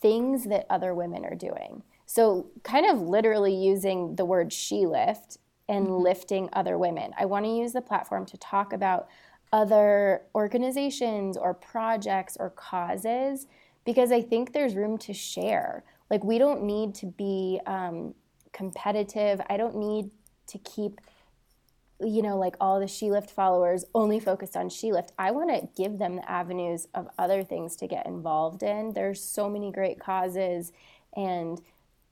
things that other women are doing. So, kind of literally using the word she lift and mm-hmm. lifting other women. I want to use the platform to talk about other organizations or projects or causes because I think there's room to share. Like, we don't need to be um, competitive. I don't need to keep, you know, like all the SheLift followers only focused on SheLift. I want to give them the avenues of other things to get involved in. There's so many great causes and,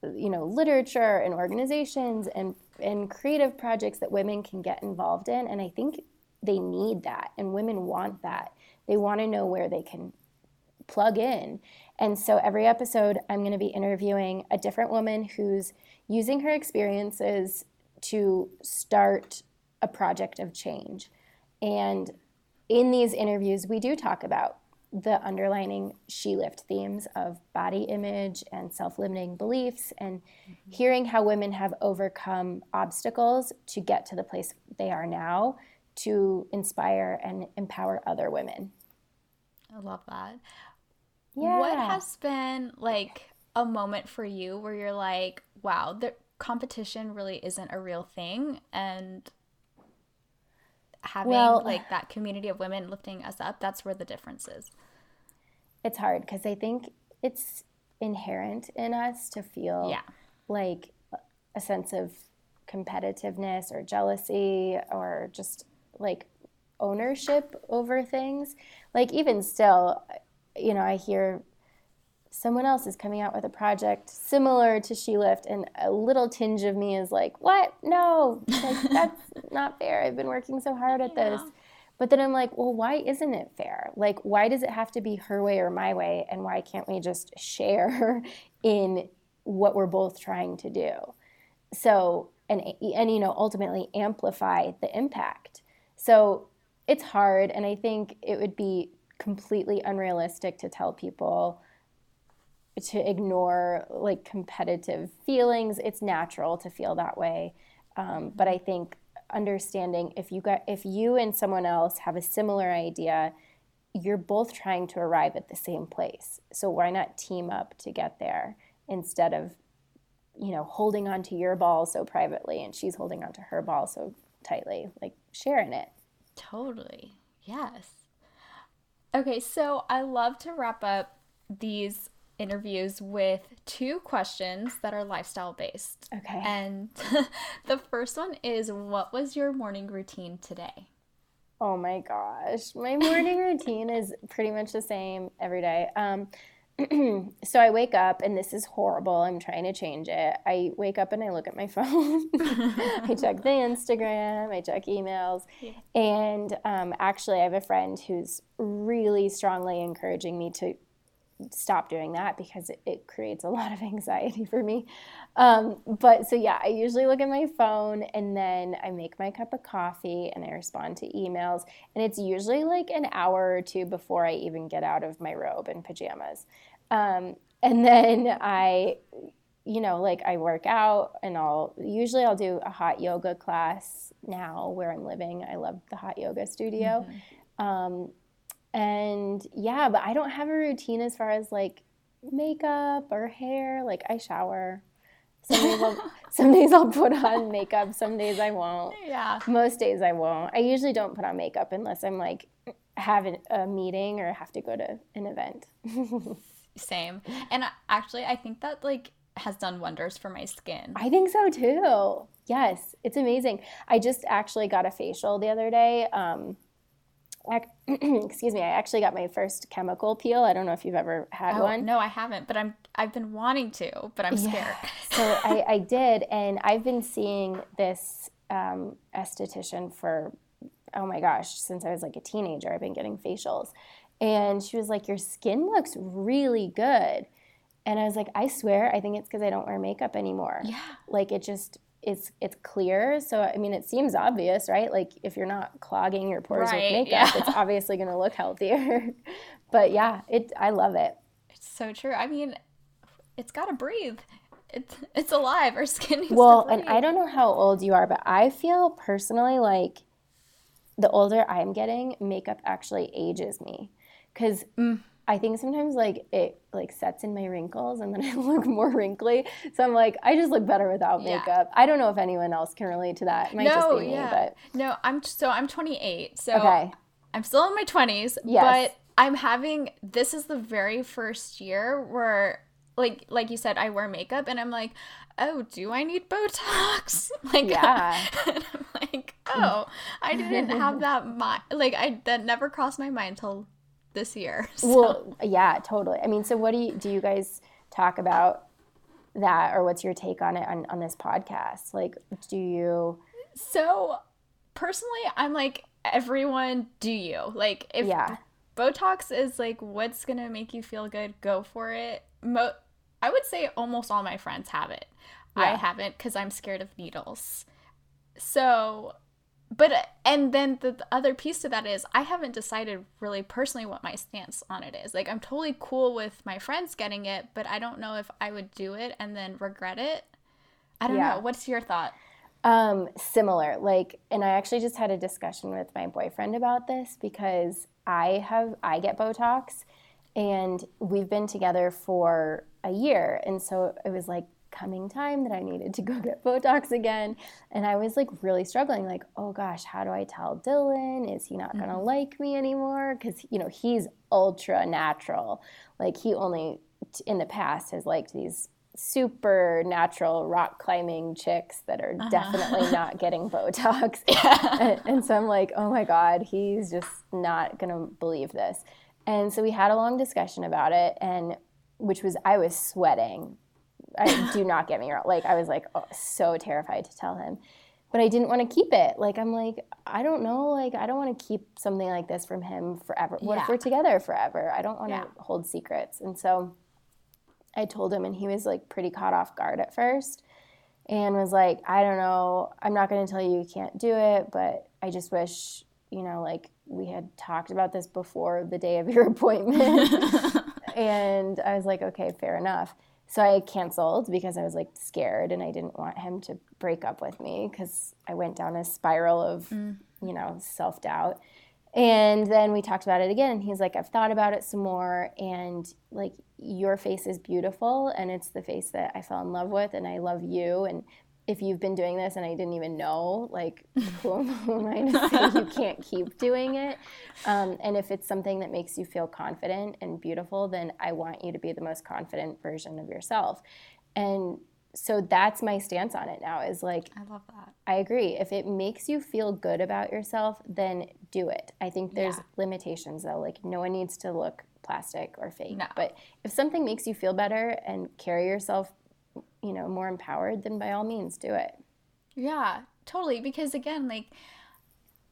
you know, literature and organizations and, and creative projects that women can get involved in. And I think they need that and women want that they want to know where they can plug in and so every episode i'm going to be interviewing a different woman who's using her experiences to start a project of change and in these interviews we do talk about the underlining SheLift themes of body image and self-limiting beliefs and mm-hmm. hearing how women have overcome obstacles to get to the place they are now to inspire and empower other women. I love that. Yeah. What has been like a moment for you where you're like, wow, the competition really isn't a real thing and having well, like that community of women lifting us up, that's where the difference is. It's hard because I think it's inherent in us to feel yeah. like a sense of competitiveness or jealousy or just like ownership over things. Like even still, you know, I hear someone else is coming out with a project similar to SheLift, and a little tinge of me is like, "What? No, like that's not fair. I've been working so hard at this." But then I'm like, well, why isn't it fair? Like, why does it have to be her way or my way? And why can't we just share in what we're both trying to do? So, and, and you know, ultimately amplify the impact. So it's hard, and I think it would be completely unrealistic to tell people to ignore like competitive feelings. It's natural to feel that way, um, but I think understanding if you got if you and someone else have a similar idea, you're both trying to arrive at the same place. So why not team up to get there instead of you know holding onto your ball so privately and she's holding onto her ball so tightly like sharing it totally yes okay so i love to wrap up these interviews with two questions that are lifestyle based okay and the first one is what was your morning routine today oh my gosh my morning routine is pretty much the same every day um, so I wake up and this is horrible. I'm trying to change it. I wake up and I look at my phone. I check the Instagram, I check emails. Yeah. And um, actually, I have a friend who's really strongly encouraging me to stop doing that because it, it creates a lot of anxiety for me. Um, but so, yeah, I usually look at my phone and then I make my cup of coffee and I respond to emails. And it's usually like an hour or two before I even get out of my robe and pajamas. Um, and then I, you know, like I work out and I'll usually I'll do a hot yoga class now where I'm living. I love the hot yoga studio. Mm-hmm. Um, and yeah, but I don't have a routine as far as like makeup or hair. Like I shower Some days I'll some days I'll put on makeup, some days I won't. Yeah. Most days I won't. I usually don't put on makeup unless I'm like have a meeting or have to go to an event. Same. And actually, I think that like has done wonders for my skin. I think so too. Yes, it's amazing. I just actually got a facial the other day. Um, excuse me, I actually got my first chemical peel. I don't know if you've ever had oh, one. No, I haven't, but I'm I've been wanting to, but I'm scared. Yeah. so I, I did, and I've been seeing this um, esthetician for oh my gosh, since I was like a teenager. I've been getting facials, and she was like, "Your skin looks really good." And I was like, I swear, I think it's because I don't wear makeup anymore. Yeah. Like it just it's it's clear. So I mean, it seems obvious, right? Like if you're not clogging your pores Right, with makeup, yeah. it's obviously going to look healthier. but yeah, it I love it. It's so true. I mean, it's got to breathe. It's it's alive. Our skin needs Well, and. I don't know how old you are, but I feel personally like the older I'm getting, makeup actually ages me. Cuz Mm. I think sometimes like it like sets in my wrinkles and then I look more wrinkly. So I'm like I just look better without Yeah. makeup. I don't know if anyone else can relate to that. It might just no, be me, yeah. but No, I'm so I'm 28. So okay. I'm still in my 20s, Yes. but I'm having this is the very first year where like like you said I wear makeup and I'm like, "Oh, do I need Botox?" Like Yeah. and I'm like, "Oh, I didn't have that mind like I that never crossed my mind until this year." So. Well, yeah, totally. I mean, so what do you do you guys talk about that or what's your take on it on, on this podcast? Like do you So personally, I'm like everyone do you. Like if Yeah. Botox is like what's going to make you feel good, go for it. Mo- I would say almost all my friends have it. I haven't cuz I'm scared of needles. So but and then the, the other piece to that is I haven't decided really personally what my stance on it is. Like I'm totally cool with my friends getting it, but I don't know if I would do it and then regret it. I don't Yeah. know. What's your thought? Um, similar. Like, and I actually just had a discussion with my boyfriend about this because I have I get Botox, and we've been together for a year, and so it was like coming time that I needed to go get Botox again, and I was like really struggling. Like, oh gosh, how do I tell Dylan? Is he not gonna mm-hmm. like me anymore? Because you know he's ultra natural. Like he only t- in the past has liked these super natural rock climbing chicks that are uh-huh. definitely not getting Botox. and, and so I'm like, oh my God, he's just not going to believe this. And so we had a long discussion about it, and which was, I was sweating. I do not get me wrong. Like, I was like, oh, so terrified to tell him. But I didn't want to keep it. Like, I'm like, I don't know. Like, I don't want to keep something like this from him forever. What Yeah. if we're together forever? I don't want to Yeah. hold secrets. And so I told him, and he was like pretty caught off guard at first and was like, I don't know, I'm not going to tell you you can't do it, but I just wish, you know, like we had talked about this before the day of your appointment. and I was like, okay, fair enough. So I canceled because I was like scared and I didn't want him to break up with me because I went down a spiral of, mm. you know, self doubt. And then we talked about it again, and he's like, I've thought about it some more, and like, your face is beautiful, and it's the face that I fell in love with, and I love you. And if you've been doing this and I didn't even know, like, who am who am I to say you can't keep doing it? Um, and if it's something that makes you feel confident and beautiful, then I want you to be the most confident version of yourself. And so that's my stance on it now is like, I love that. I agree. If it makes you feel good about yourself, then do it. I think there's Yeah. limitations though. Like no one needs to look plastic or fake. No. But if something makes you feel better and carry yourself, you know, more empowered, then by all means do it. Yeah, totally. Because again, like,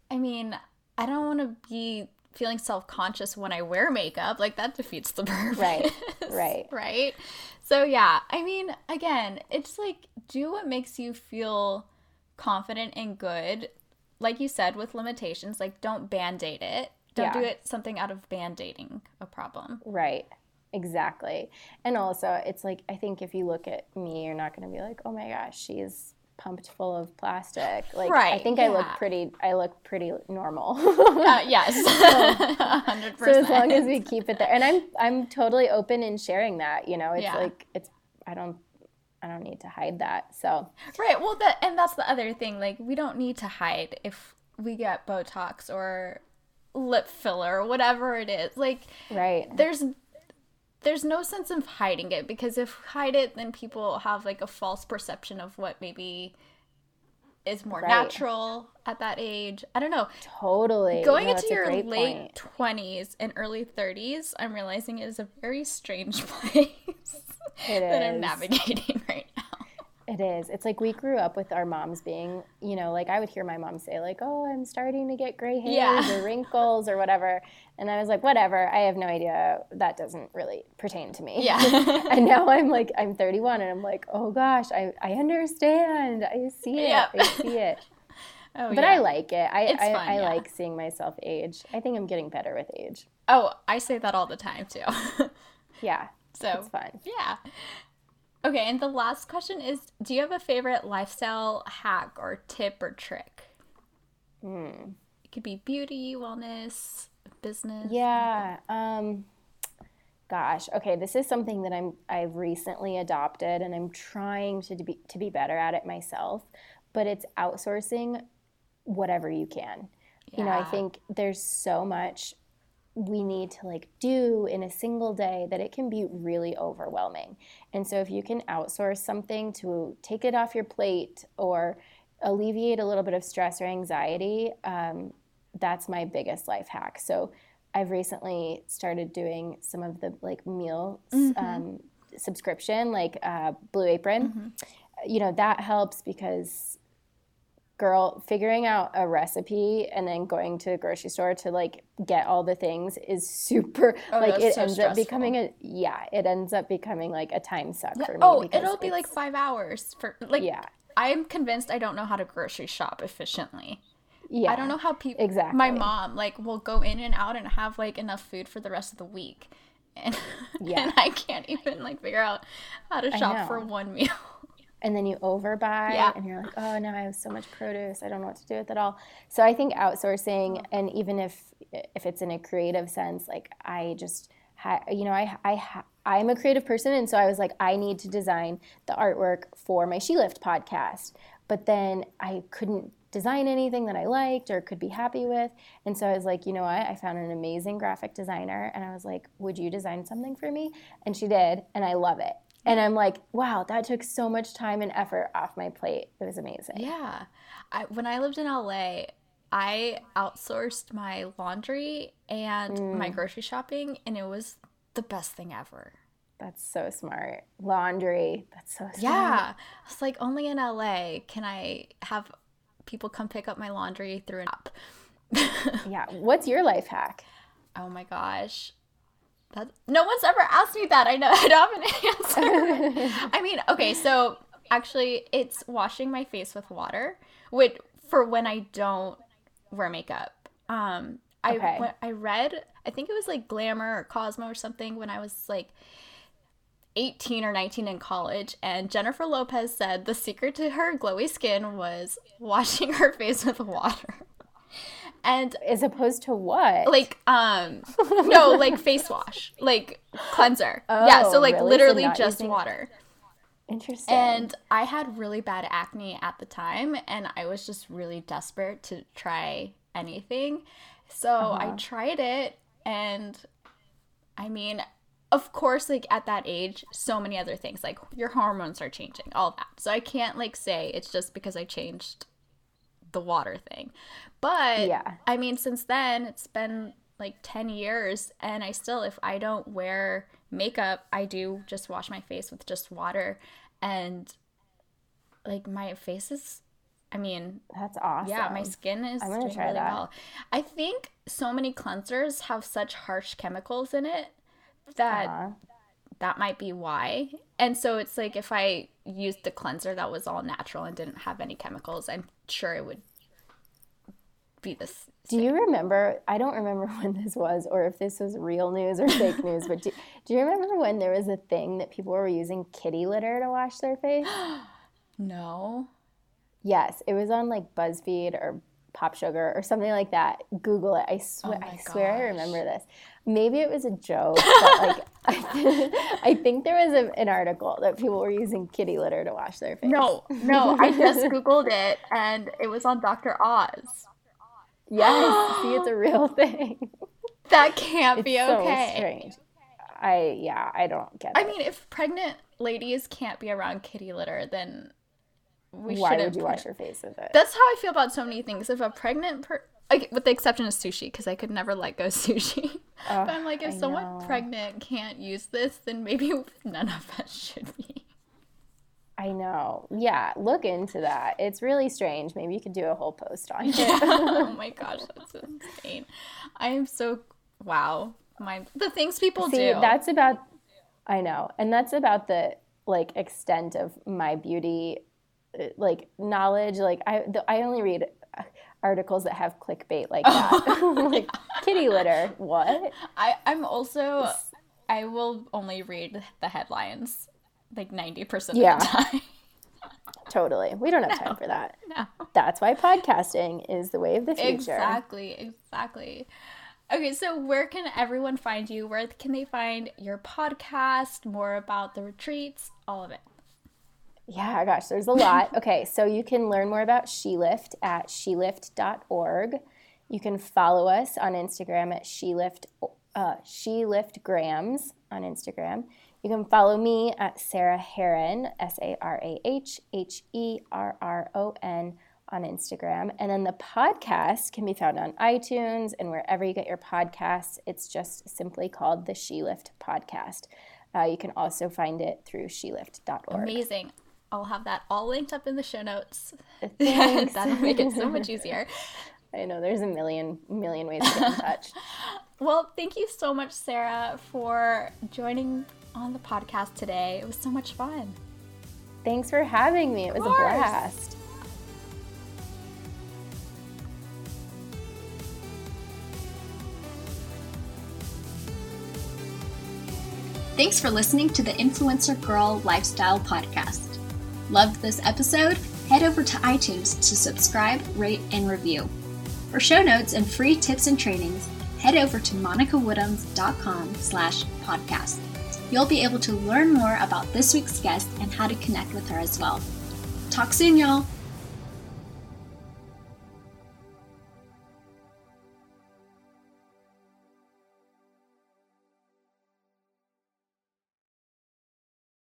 I mean, I don't want to be feeling self conscious when I wear makeup. Like, that defeats the purpose. Right, right. right. So, yeah, I mean, again, it's like do what makes you feel confident and good. Like you said, with limitations, like, don't band aid it. Don't Yeah. do it something out of band aiding a problem. Right. Exactly. And also, it's like, I think if you look at me, you're not going to be like, oh my gosh, she's pumped full of plastic. Like, I Right, think I look pretty, I look pretty normal. Uh, yes, 100%. so as long as we keep it there and i'm i'm totally open in sharing that you know it's Yeah. like it's i don't I don't need to hide that. So Right. Well, that and that's the other thing. Like, we don't need to hide if we get Botox or lip filler or whatever it is. Like, right. there's there's no sense of hiding it because if hide it, then people have like a false perception of what maybe is more Right. natural at that age. I don't know. Totally. Going No, into your late point. twenties and early thirties, I'm realizing it is a very strange place that I'm navigating right now. It is. It's like we grew up with our moms being, you know, like I would hear my mom say, like, "Oh, I'm starting to get gray hairs Yeah. or wrinkles or whatever," and I was like, "Whatever. I have no idea. That doesn't really pertain to me." Yeah. and now I'm like, I'm 31, and I'm like, "Oh gosh, I I understand. I see it. Yep. I see it." Oh, But yeah. I like it. I It's I, fun, I yeah. like seeing myself age. I think I'm getting better with age. Oh, I say that all the time too. Yeah, so it's fun. yeah. Okay, and the last question is do you have a favorite lifestyle hack or tip or trick? Hmm. It could be beauty, wellness, business. Yeah. Um, gosh. Okay. This is something that I'm I've recently adopted, and I'm trying to be to be better at it myself. But it's outsourcing whatever you can. You know, I think there's so much we need to like do in a single day that it can be really overwhelming. And so if you can outsource something to take it off your plate or alleviate a little bit of stress or anxiety, um, that's my biggest life hack. So I've recently started doing some of the like meal um, subscription, like uh, Blue Apron. You know that helps because girl figuring out a recipe and then going to the grocery store to like get all the things is super Oh, like it so ends stressful. up becoming a yeah it ends up becoming like a time suck for me Oh, it'll be like five hours for like. yeah I'm convinced I don't know how to grocery shop efficiently. yeah I don't know how people. exactly. My mom like will go in and out and have like enough food for the rest of the week, and Yeah. and I can't even like figure out how to shop for one meal. And then you overbuy Yeah. and you're like oh now i have so much produce. I don't know what to do with it all. So i think outsourcing and even if if it's in a creative sense like i just ha- you know i i ha- i'm a creative person. And so i was like i need to design the artwork for my SheLift podcast. But then i couldn't design anything that i liked or could be happy with. And so i was like you know what? I found an amazing graphic designer. And i was like would you design something for me? And she did. And i love it and I'm like, wow, that took so much time and effort off my plate. It was amazing. Yeah. I, when I lived in LA, I outsourced my laundry and mm. my grocery shopping, and it was the best thing ever. That's so smart. Laundry. That's so smart. Yeah. It's like only in LA can I have people come pick up my laundry through an app. Yeah. What's your life hack? oh my gosh. That, no one's ever asked me that. I know I don't have an answer. I mean, okay, so actually, it's washing my face with water, which for when I don't wear makeup. Um, I Okay. when I read, I think it was like Glamour or Cosmo or something when I was like 18 or 19 in college, and Jennifer Lopez said the secret to her glowy skin was washing her face with water. And As opposed to what? like um no like face wash like cleanser yeah so Oh, like really? Literally not just using- water Interesting. and i had really bad acne at the time and i was just really desperate to try anything so i Uh-huh. tried it and i mean of course like at that age so many other things like your hormones are changing all that so i can't like say it's just because i changed the water thing but Yeah. I mean, since then, it's been like 10 years, and I still, if I don't wear makeup, I do just wash my face with just water. And like my face is, I mean, That's awesome. yeah, my skin is I'm doing try really that. well. I think so many cleansers have such harsh chemicals in it that Uh-huh. that might be why. And so it's like if I used the cleanser that was all natural and didn't have any chemicals, I'm sure it would be this. Do you remember? I don't remember when this was, or if this was real news or fake news, but do, do you remember when there was a thing that people were using kitty litter to wash their face? No. Yes, it was on like BuzzFeed or Pop Sugar or something like that. Google it. I swear, Oh I swear, I remember this. Maybe it was a joke, but like I, think there was a, an article that people were using kitty litter to wash their face. No, no, I just googled it and it was on Dr. Oz. Yes, see, it's a real thing. That can't it's be okay. So strange. I yeah, I don't get I it. I mean, if pregnant ladies can't be around kitty litter, then we should Why would you wash your face with it? That's how I feel about so many things. If a pregnant per like, with the exception of sushi, because I could never let go sushi. but I'm like, if I someone know. pregnant can't use this, then maybe none of us should be. I know. Yeah, look into that. It's really strange. Maybe you could do a whole post on it. oh my gosh, that's insane. I am so wow. My the things people See, do. That's about I know. And that's about the like extent of my beauty uh, like knowledge. Like I the, I only read articles that have clickbait like that. like kitty litter. What? I, I'm also I will only read the headlines like 90% yeah. of the time. totally. We don't have no, time for that. No. That's why podcasting is the way of the future. Exactly. Exactly. Okay, so where can everyone find you? Where can they find your podcast, more about the retreats, all of it? Yeah, gosh, there's a lot. Okay, so you can learn more about SheLift at shelift.org. You can follow us on Instagram at SheLift, uh, SheLiftGrams on Instagram. You can follow me at Sarah Herron, S A R A H H E R R O N on Instagram. And then the podcast can be found on iTunes and wherever you get your podcasts. It's just simply called the SheLift Podcast. Uh, you can also find it through shelift.org. Amazing. I'll have that all linked up in the show notes. That'll make it so much easier. I know there's a million million ways to get in touch. well, thank you so much, Sarah, for joining on the podcast today. It was so much fun. Thanks for having me. It was a blast. Thanks for listening to the Influencer Girl Lifestyle Podcast. Loved this episode? Head over to iTunes to subscribe, rate, and review. For show notes and free tips and trainings, head over to monicawoodhams.com slash podcast. You'll be able to learn more about this week's guest and how to connect with her as well. Talk soon, y'all!